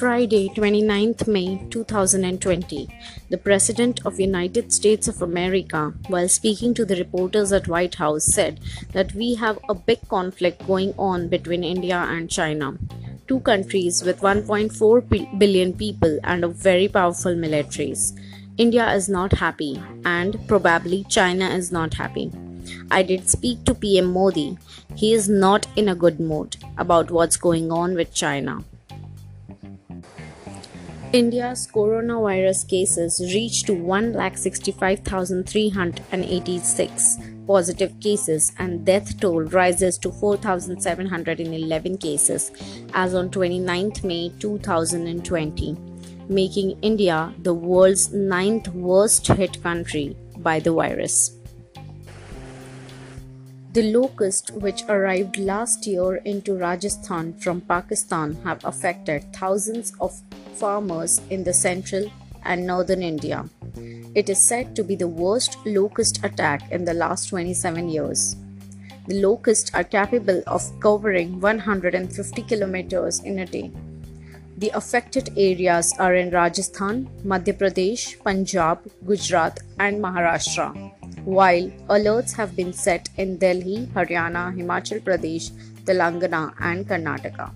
Friday, 29th May 2020, the President of United States of America, while speaking to the reporters at White House, said that we have a big conflict going on between India and China, two countries with 1.4 billion people and of very powerful militaries. India is not happy, and probably China is not happy. I did speak to PM Modi. He is not in a good mood about what's going on with China. India's coronavirus cases reached to 1,65,386 positive cases and death toll rises to 4,711 cases as on 29th May 2020, making India the world's ninth worst hit country by the virus. The locusts which arrived last year into Rajasthan from Pakistan have affected thousands of farmers in the central and northern India. It is said to be the worst locust attack in the last 27 years. The locusts are capable of covering 150 kilometers in a day. The affected areas are in Rajasthan, Madhya Pradesh, Punjab, Gujarat, and Maharashtra while alerts have been set in Delhi, Haryana, Himachal Pradesh, Telangana, and Karnataka.